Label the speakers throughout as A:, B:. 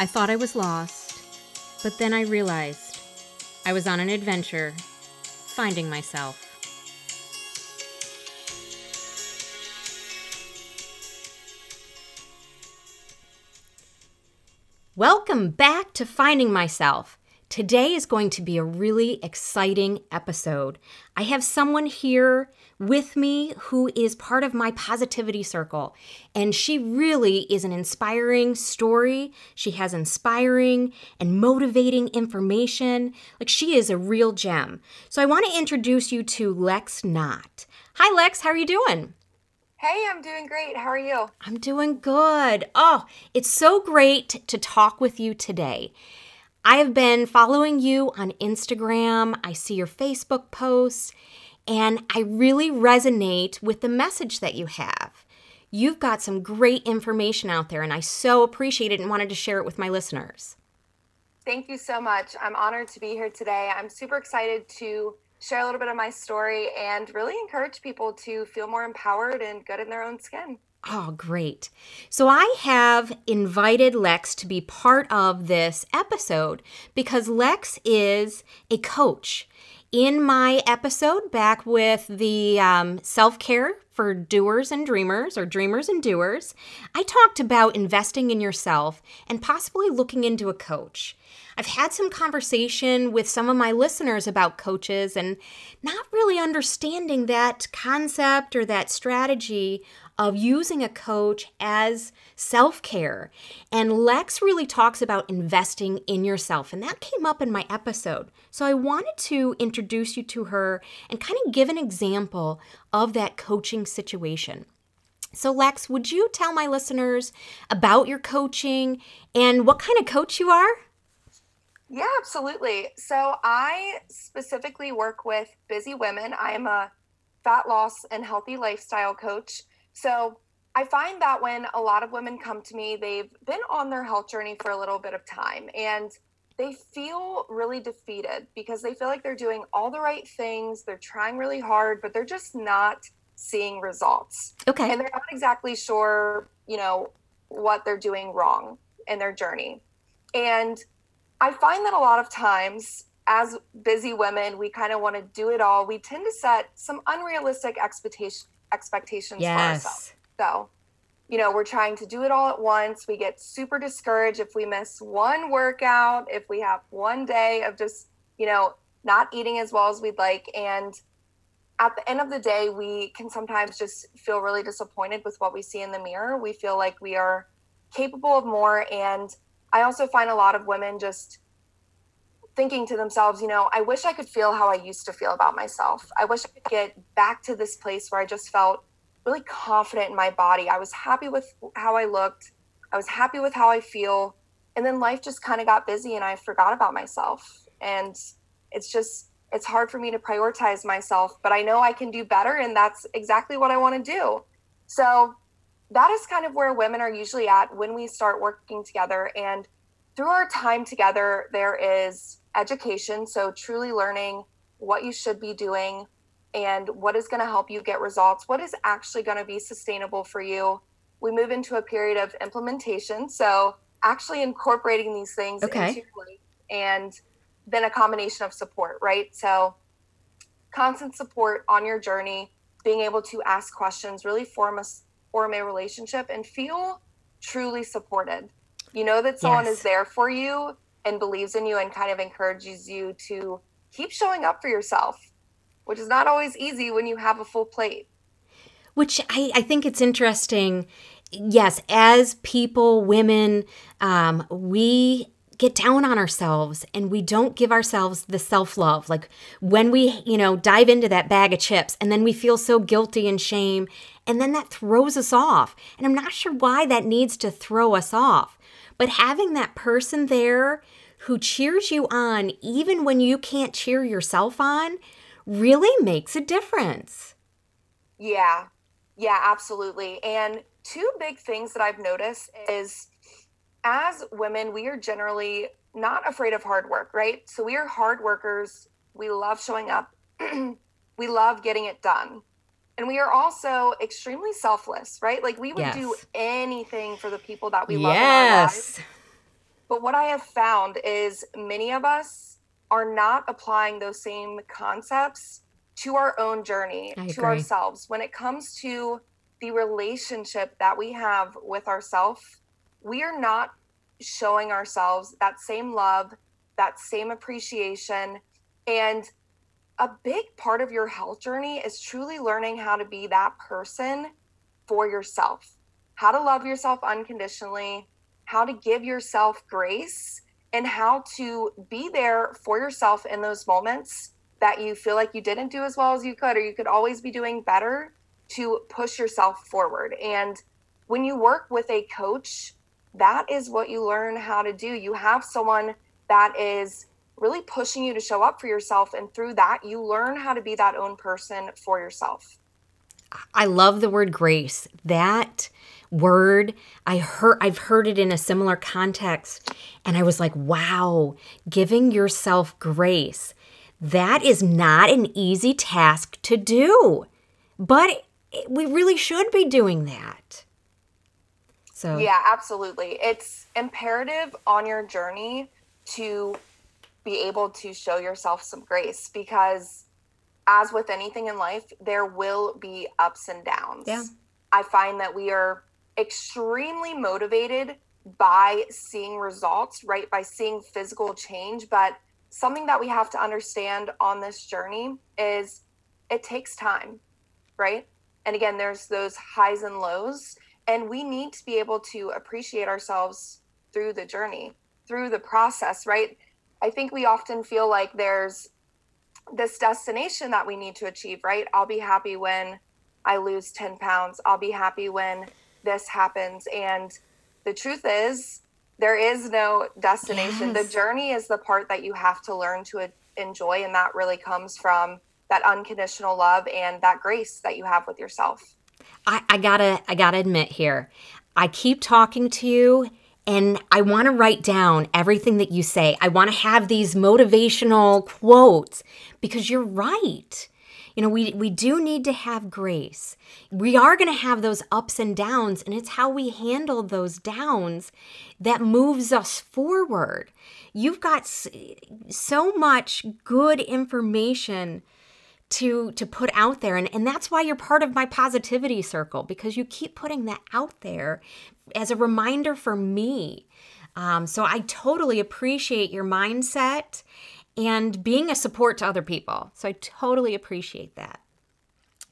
A: I thought I was lost, but then I realized I was on an adventure, finding myself. Welcome back to Finding Myself. Today is going to be a really exciting episode. I have someone here with me who is part of my positivity circle, and she really is an inspiring story. She has inspiring and motivating information. Like she is a real gem. So I want to introduce you to Lex Knott. Hi, Lex. How are you doing?
B: Hey, I'm doing great. How are you?
A: I'm doing good. Oh, it's so great to talk with you today. I have been following you on Instagram. I see your Facebook posts, and I really resonate with the message that you have. You've got some great information out there, and I so appreciate it and wanted to share it with my listeners.
B: Thank you so much. I'm honored to be here today. I'm super excited to share a little bit of my story and really encourage people to feel more empowered and good in their own skin.
A: Oh, great. So I have invited Lex to be part of this episode because Lex is a coach. In my episode back with the um, self care for doers and dreamers, or dreamers and doers, I talked about investing in yourself and possibly looking into a coach. I've had some conversation with some of my listeners about coaches and not really understanding that concept or that strategy of using a coach as self care. And Lex really talks about investing in yourself, and that came up in my episode. So I wanted to introduce you to her and kind of give an example of that coaching situation. So, Lex, would you tell my listeners about your coaching and what kind of coach you are?
B: Yeah, absolutely. So I specifically work with busy women. I am a fat loss and healthy lifestyle coach. So I find that when a lot of women come to me, they've been on their health journey for a little bit of time and they feel really defeated because they feel like they're doing all the right things, they're trying really hard, but they're just not seeing results.
A: Okay.
B: And they're not exactly sure, you know, what they're doing wrong in their journey. And I find that a lot of times as busy women, we kind of want to do it all. We tend to set some unrealistic expectation, expectations yes. for ourselves. So, you know, we're trying to do it all at once. We get super discouraged if we miss one workout, if we have one day of just, you know, not eating as well as we'd like. And at the end of the day, we can sometimes just feel really disappointed with what we see in the mirror. We feel like we are capable of more. And I also find a lot of women just thinking to themselves, you know, I wish I could feel how I used to feel about myself. I wish I could get back to this place where I just felt really confident in my body. I was happy with how I looked. I was happy with how I feel. And then life just kind of got busy and I forgot about myself. And it's just, it's hard for me to prioritize myself, but I know I can do better. And that's exactly what I want to do. So that is kind of where women are usually at when we start working together. And through our time together, there is education. So, truly learning what you should be doing and what is going to help you get results, what is actually going to be sustainable for you. We move into a period of implementation. So, actually incorporating these things
A: okay. into
B: life and then a combination of support, right? So, constant support on your journey, being able to ask questions, really form a form a relationship and feel truly supported. You know that someone yes. is there for you and believes in you and kind of encourages you to keep showing up for yourself, which is not always easy when you have a full plate.
A: Which I, I think it's interesting. Yes, as people, women, um, we get down on ourselves and we don't give ourselves the self love. Like when we, you know, dive into that bag of chips and then we feel so guilty and shame, and then that throws us off. And I'm not sure why that needs to throw us off. But having that person there who cheers you on, even when you can't cheer yourself on, really makes a difference.
B: Yeah, yeah, absolutely. And two big things that I've noticed is as women, we are generally not afraid of hard work, right? So we are hard workers. We love showing up. we love getting it done. And we are also extremely selfless, right? Like we would yes. do anything for the people that we love yes. But what I have found is many of us are not applying those same concepts to our own journey, to ourselves. When it comes to the relationship that we have with ourselves, we are not showing ourselves that same love, that same appreciation. And a big part of your health journey is truly learning how to be that person for yourself, how to love yourself unconditionally, how to give yourself grace, and how to be there for yourself in those moments that you feel like you didn't do as well as you could, or you could always be doing better to push yourself forward. And when you work with a coach, that is what you learn how to do. You have someone that is really pushing you to show up for yourself. And through that, you learn how to be that own person for yourself.
A: I love the word grace. That word. I heard i've heard it in a similar context and i was like wow giving yourself grace that is not an easy task to do. But we really should be doing that.
B: So yeah absolutely. It's imperative on your journey to be able to show yourself some grace because as with anything in life there will be ups and downs.
A: Yeah.
B: I find that we are extremely motivated by seeing results, right? By seeing physical change. But something that we have to understand on this journey is it takes time, right? And again, there's those highs and lows. And we need to be able to appreciate ourselves through the journey, through the process, right? I think we often feel like there's this destination that we need to achieve, right? I'll be happy when I lose 10 pounds. I'll be happy when this happens. And the truth is, there is no destination. Yes. The journey is the part that you have to learn to enjoy. And that really comes from that unconditional love and that grace that you have with yourself.
A: I, I gotta, I gotta admit here, I keep talking to you and I want to write down everything that you say. I want to have these motivational quotes because you're right. You know, we, we do need to have grace. We are going to have those ups and downs, and it's how we handle those downs that moves us forward. You've got so much good information to to put out there and, and that's why you're part of my positivity circle because you keep putting that out there as a reminder for me um, so i totally appreciate your mindset and being a support to other people. So I totally appreciate that.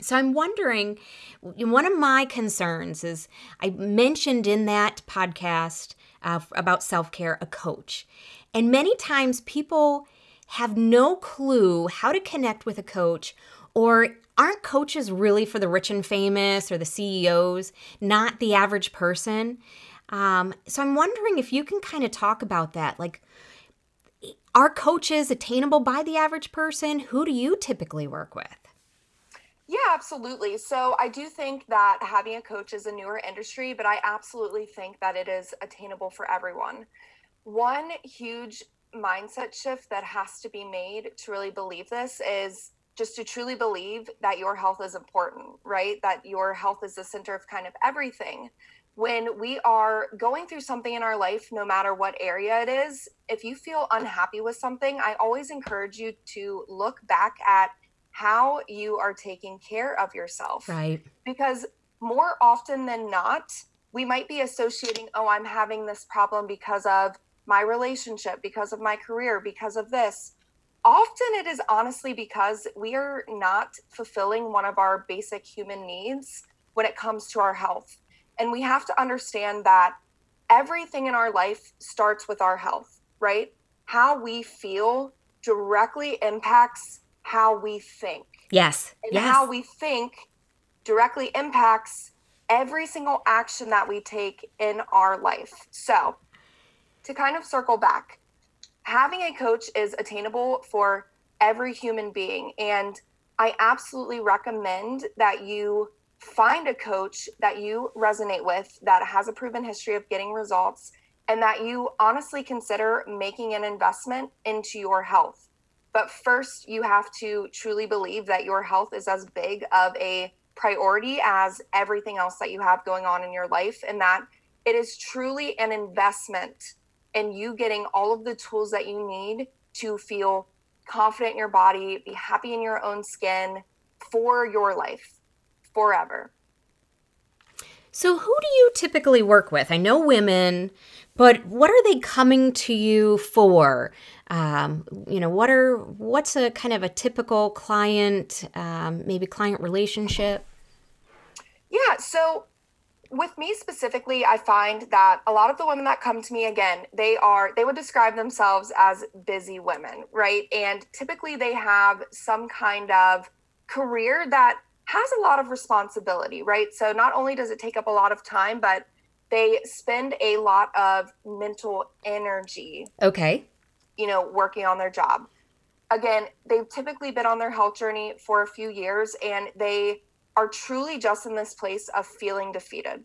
A: So I'm wondering, one of my concerns is I mentioned in that podcast uh, about self care a coach. And many times people have no clue how to connect with a coach or aren't coaches really for the rich and famous or the CEOs, not the average person? Um, so I'm wondering if you can kind of talk about that. Like, are coaches attainable by the average person? Who do you typically work with?
B: Yeah, absolutely. So I do think that having a coach is a newer industry, but I absolutely think that it is attainable for everyone. One huge mindset shift that has to be made to really believe this is just to truly believe that your health is important, right? That your health is the center of kind of everything when we are going through something in our life, no matter what area it is, if you feel unhappy with something, I always encourage you to look back at how you are taking care of yourself.
A: Right.
B: Because more often than not, we might be associating, oh, I'm having this problem because of my relationship, because of my career, because of this. Often it is honestly because we are not fulfilling one of our basic human needs when it comes to our health and we have to understand that everything in our life starts with our health, right? How we feel directly impacts how we think.
A: Yes.
B: And
A: yes.
B: how we think directly impacts every single action that we take in our life. So, to kind of circle back, having a coach is attainable for every human being. And I absolutely recommend that you find a coach that you resonate with that has a proven history of getting results and that you honestly consider making an investment into your health. But first, you have to truly believe that your health is as big of a priority as everything else that you have going on in your life, and that it is truly an investment and you getting all of the tools that you need to feel confident in your body, be happy in your own skin for your life forever.
A: So, who do you typically work with? I know women, but what are they coming to you for? Um, you know, what are what's a kind of a typical client, um, maybe client relationship?
B: Yeah, so with me specifically, I find that a lot of the women that come to me again, they are they would describe themselves as busy women, right? And typically they have some kind of career that has a lot of responsibility, right? So not only does it take up a lot of time, but they spend a lot of mental energy.
A: Okay.
B: You know, working on their job. Again, they've typically been on their health journey for a few years and they are truly just in this place of feeling defeated.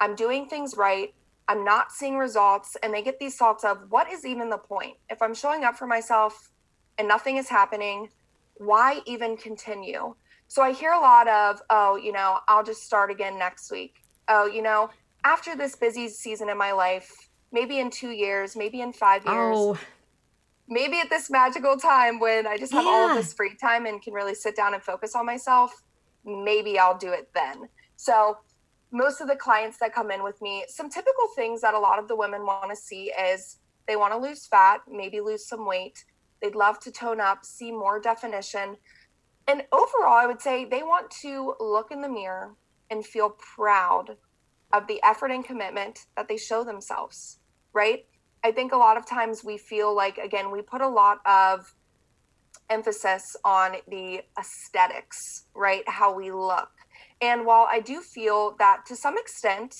B: I'm doing things right. I'm not seeing results. And they get these thoughts of, what is even the point? If I'm showing up for myself and nothing is happening, why even continue? So I hear a lot of, oh, you know, I'll just start again next week. Oh, you know, after this busy season in my life, maybe in two years, maybe in five years. Oh. Maybe at this magical time when I just have yeah. all of this free time and can really sit down and focus on myself, maybe I'll do it then. So, most of the clients that come in with me, some typical things that a lot of the women want to see is they want to lose fat, maybe lose some weight. They'd love to tone up, see more definition. And overall, I would say they want to look in the mirror and feel proud of the effort and commitment that they show themselves, right? I think a lot of times we feel like, again, we put a lot of emphasis on the aesthetics, right? How we look. And while I do feel that to some extent,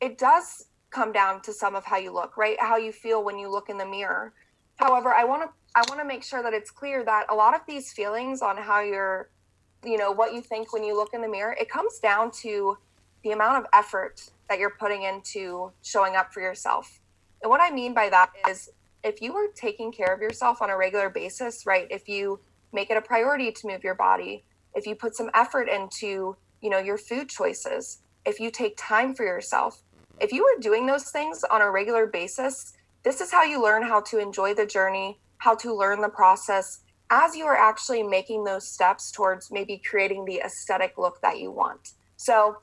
B: it does come down to some of how you look, right? How you feel when you look in the mirror. However, I want to I want to make sure that it's clear that a lot of these feelings on how you're, you know, what you think when you look in the mirror, it comes down to the amount of effort that you're putting into showing up for yourself. And what I mean by that is if you are taking care of yourself on a regular basis, right? If you make it a priority to move your body, if you put some effort into, you know, your food choices, if you take time for yourself, if you are doing those things on a regular basis, this is how you learn how to enjoy the journey, how to learn the process as you are actually making those steps towards maybe creating the aesthetic look that you want. So,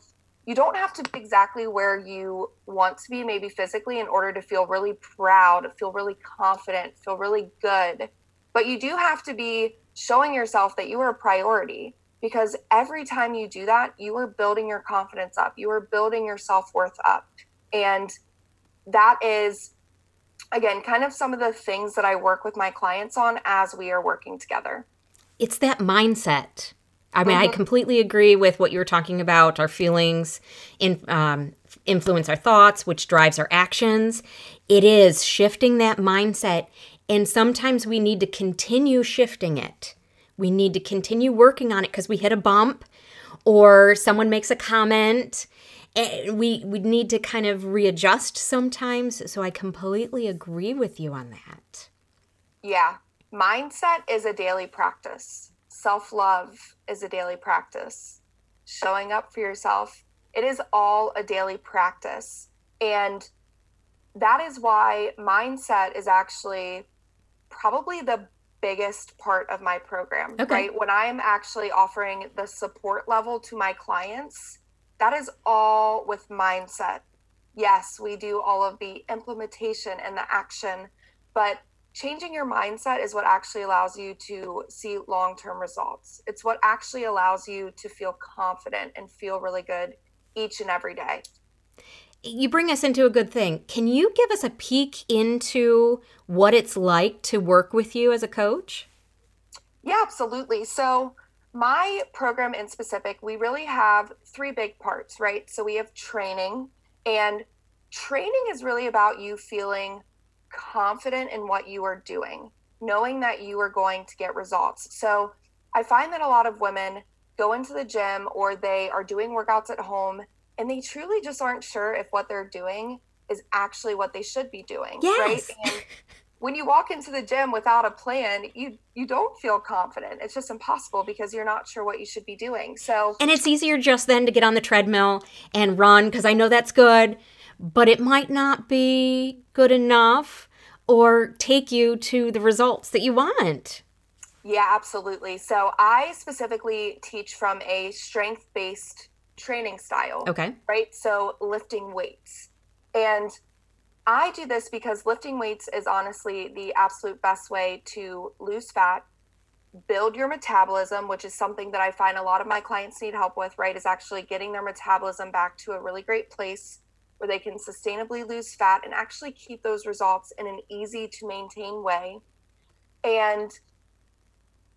B: you don't have to be exactly where you want to be, maybe physically, in order to feel really proud, feel really confident, feel really good. But you do have to be showing yourself that you are a priority because every time you do that, you are building your confidence up, you are building your self worth up. And that is, again, kind of some of the things that I work with my clients on as we are working together.
A: It's that mindset I mean, mm-hmm. I completely agree with what you were talking about. Our feelings in, um, influence our thoughts, which drives our actions. It is shifting that mindset. And sometimes we need to continue shifting it. We need to continue working on it because we hit a bump or someone makes a comment. And we, we need to kind of readjust sometimes. So I completely agree with you on that.
B: Yeah. Mindset is a daily practice self love is a daily practice. Showing up for yourself, it is all a daily practice. And that is why mindset is actually probably the biggest part of my program, okay. right? When I am actually offering the support level to my clients, that is all with mindset. Yes, we do all of the implementation and the action, but changing your mindset is what actually allows you to see long term results. It's what actually allows you to feel confident and feel really good each and every day.
A: You bring us into a good thing. Can you give us a peek into what it's like to work with you as a coach?
B: Yeah, absolutely. So, my program in specific, we really have three big parts, right? So, we have training, and training is really about you feeling confident in what you are doing, knowing that you are going to get results. So I find that a lot of women go into the gym or they are doing workouts at home and they truly just aren't sure if what they're doing is actually what they should be doing.
A: Yes.
B: Right. And when you walk into the gym without a plan, you you don't feel confident. It's just impossible because you're not sure what you should be doing. So
A: And it's easier just then to get on the treadmill and run because I know that's good but it might not be good enough or take you to the results that you want.
B: Yeah, absolutely. So I specifically teach from a strength based training style.
A: Okay.
B: Right. So lifting weights. And I do this because lifting weights is honestly the absolute best way to lose fat, build your metabolism, which is something that I find a lot of my clients need help with, right? Is actually getting their metabolism back to a really great place where they can sustainably lose fat and actually keep those results in an easy to maintain way. And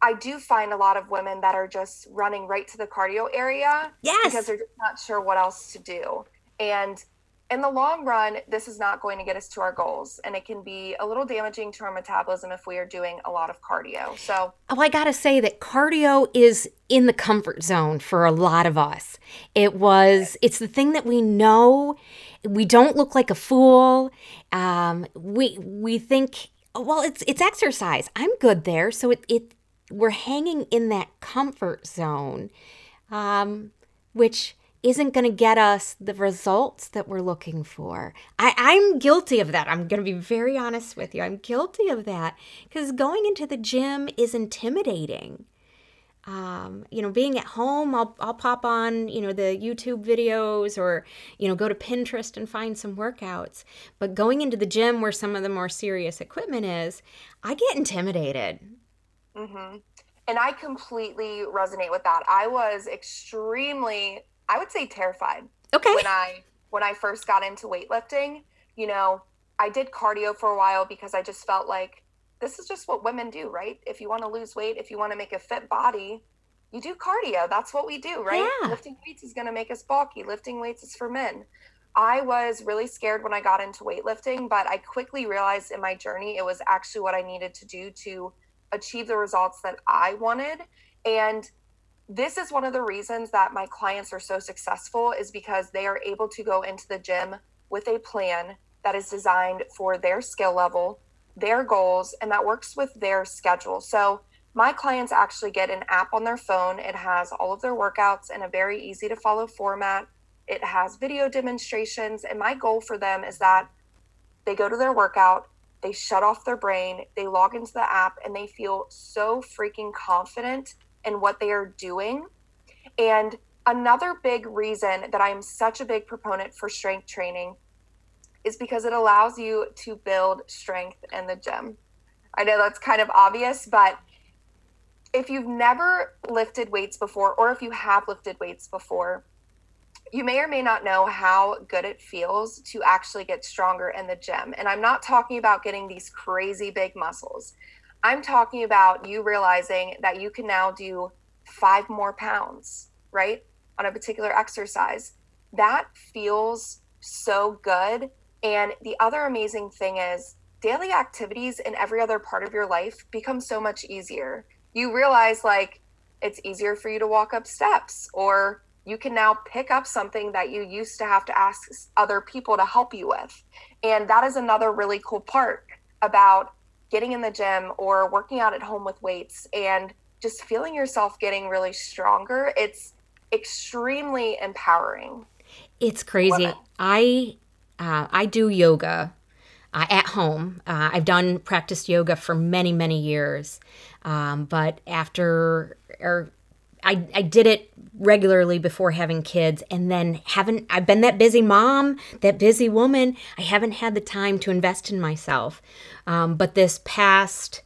B: I do find a lot of women that are just running right to the cardio area
A: yes.
B: because they're just not sure what else to do. And in the long run, this is not going to get us to our goals. And it can be a little damaging to our metabolism if we are doing a lot of cardio. So,
A: oh, I got to say that cardio is in the comfort zone for a lot of us. It was, it's the thing that we know. We don't look like a fool. Um, we, we think, well, it's, it's exercise. I'm good there. So it, it, we're hanging in that comfort zone, um, which, isn't going to get us the results that we're looking for. I, I'm guilty of that. I'm going to be very honest with you. I'm guilty of that because going into the gym is intimidating. Um, you know, being at home, I'll, I'll pop on, you know, the YouTube videos or, you know, go to Pinterest and find some workouts. But going into the gym where some of the more serious equipment is, I get intimidated.
B: Mm-hmm. And I completely resonate with that. I was extremely I would say terrified.
A: Okay.
B: When I when I first got into weightlifting, you know, I did cardio for a while because I just felt like this is just what women do, right? If you want to lose weight, if you want to make a fit body, you do cardio. That's what we do, right?
A: Yeah.
B: Lifting weights is going to make us bulky. Lifting weights is for men. I was really scared when I got into weightlifting, but I quickly realized in my journey it was actually what I needed to do to achieve the results that I wanted. And this is one of the reasons that my clients are so successful is because they are able to go into the gym with a plan that is designed for their skill level, their goals, and that works with their schedule. So, my clients actually get an app on their phone. It has all of their workouts in a very easy to follow format. It has video demonstrations. And my goal for them is that they go to their workout, they shut off their brain, they log into the app, and they feel so freaking confident and what they are doing. And another big reason that I am such a big proponent for strength training is because it allows you to build strength in the gym. I know that's kind of obvious, but if you've never lifted weights before, or if you have lifted weights before, you may or may not know how good it feels to actually get stronger in the gym. And I'm not talking about getting these crazy big muscles. I'm talking about you realizing that you can now do five more pounds, right? On a particular exercise. That feels so good. And the other amazing thing is daily activities in every other part of your life become so much easier. You realize like it's easier for you to walk up steps or you can now pick up something that you used to have to ask other people to help you with. And that is another really cool part about getting in the gym or working out at home with weights and just feeling yourself getting really stronger, it's extremely empowering.
A: It's crazy. I uh, I do yoga uh, at home. Uh, I've done practiced yoga for many many years, um, but after or I, I did it regularly before having kids and then haven't I've been that busy mom, that busy woman. I haven't had the time to invest in myself. Um, but this past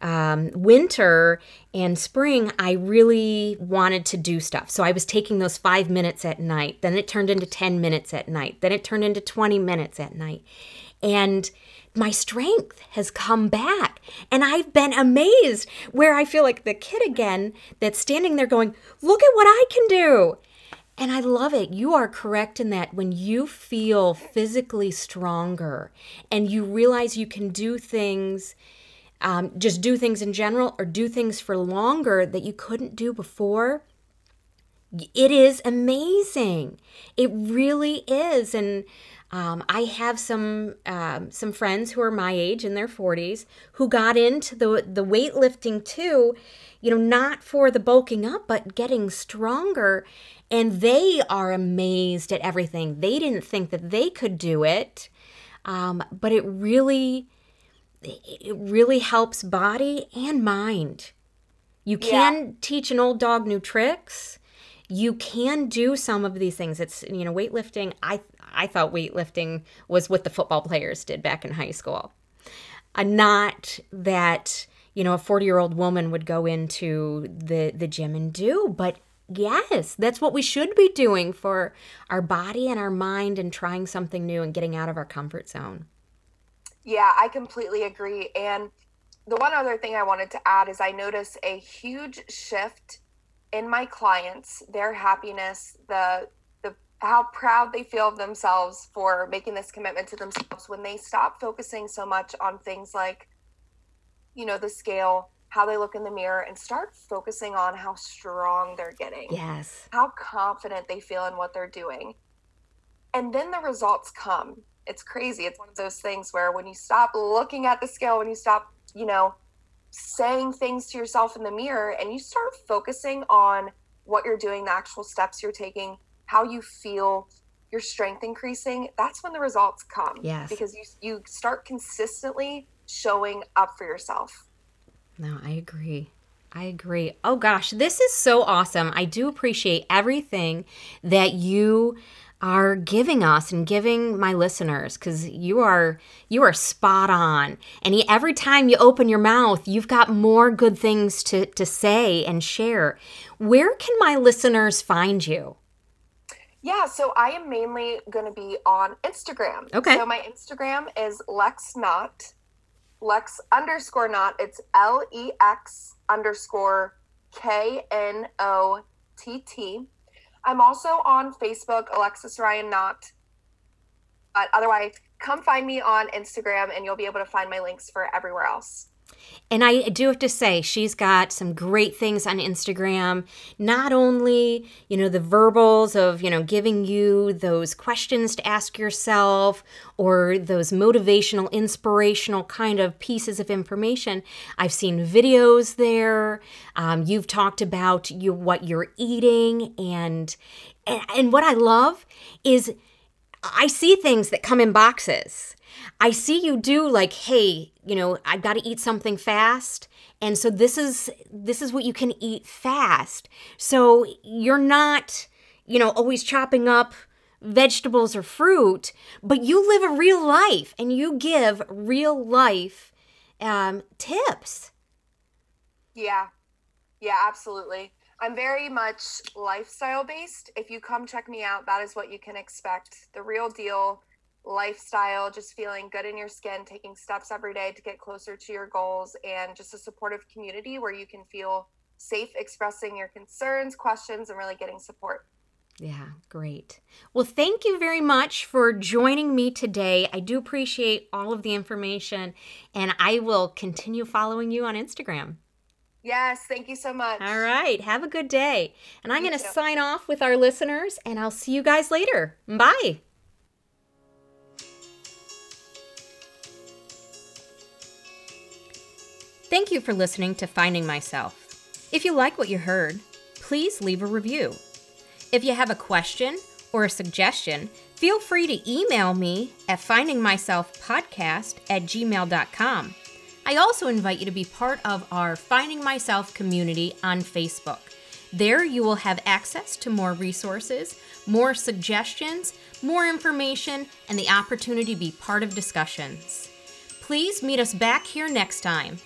A: um, winter and spring, I really wanted to do stuff. So I was taking those five minutes at night. Then it turned into 10 minutes at night. Then it turned into 20 minutes at night. And my strength has come back. And I've been amazed where I feel like the kid again that's standing there going, Look at what I can do. And I love it. You are correct in that when you feel physically stronger and you realize you can do things, um, just do things in general or do things for longer that you couldn't do before, it is amazing. It really is. And Um, I have some um, some friends who are my age in their 40s who got into the the weightlifting too, you know, not for the bulking up, but getting stronger, and they are amazed at everything. They didn't think that they could do it, um, but it really it really helps body and mind. You can yeah. teach an old dog new tricks you can do some of these things. It's you know weightlifting. I I thought weightlifting was what the football players did back in high school. Uh, not that you know a 40 year old woman would go into the the gym and do, but yes, that's what we should be doing for our body and our mind and trying something new and getting out of our comfort zone.
B: Yeah, I completely agree. And the one other thing I wanted to add is I notice a huge shift in my clients, their happiness, the the how proud they feel of themselves for making this commitment to themselves when they stop focusing so much on things like you know the scale how they look in the mirror and start focusing on how strong they're getting.
A: Yes.
B: How confident they feel in what they're doing. And then the results come. It's crazy. It's one of those things where when you stop looking at the scale when you stop you know saying things to yourself in the mirror and you start focusing on what you're doing, the actual steps you're taking, how you feel, your strength increasing, that's when the results come.
A: Yes.
B: Because you you start consistently showing up for yourself.
A: No, I agree. I agree. Oh gosh, this is so awesome. I do appreciate everything that you are giving us and giving my listeners because you are you are spot on. And every time you open your mouth you've got more good things to, to say and share. Where can my listeners find you?
B: Yeah so i am mainly going to be on instagram.
A: Okay.
B: So my instagram is lex knott lex underscore knott it's l-e-x underscore k-n-o-t-t I'm also on Facebook, Alexis Ryan Knott. But otherwise, come find me on Instagram and you'll be able to find my links for everywhere else.
A: And I do have to say, she's got some great things on Instagram. Not only, you know, the verbals of, you know, giving you those questions to ask yourself or those motivational, inspirational kind of pieces of information. I've seen videos there. Um, you've talked about you what you're eating, and, and and what I love is I see things that come in boxes. I see you do like, hey, you know, I've got to eat something fast. And so this is this is what you can eat fast. So you're not, you know, always chopping up vegetables or fruit, but you live a real life and you give real life um, tips.
B: Yeah. Yeah, absolutely. I'm very much lifestyle based. If you come check me out, that is what you can expect. The real deal lifestyle, just feeling good in your skin, taking steps every day to get closer to your goals, and just a supportive community where you can feel safe expressing your concerns, questions, and really getting support.
A: Yeah, great. Well, thank you very much for joining me today. I do appreciate all of the information, and I will continue following you on Instagram.
B: Yes, thank you so much.
A: All right, have a good day. And I'm going to sign off with our listeners, and I'll see you guys later. Bye. Thank you for listening to Finding Myself. If you like what you heard, please leave a review. If you have a question or a suggestion, feel free to email me at findingmyselfpodcast at gmail.com. I also invite you to be part of our Finding Myself community on Facebook. There, you will have access to more resources, more suggestions, more information, and the opportunity to be part of discussions. Please meet us back here next time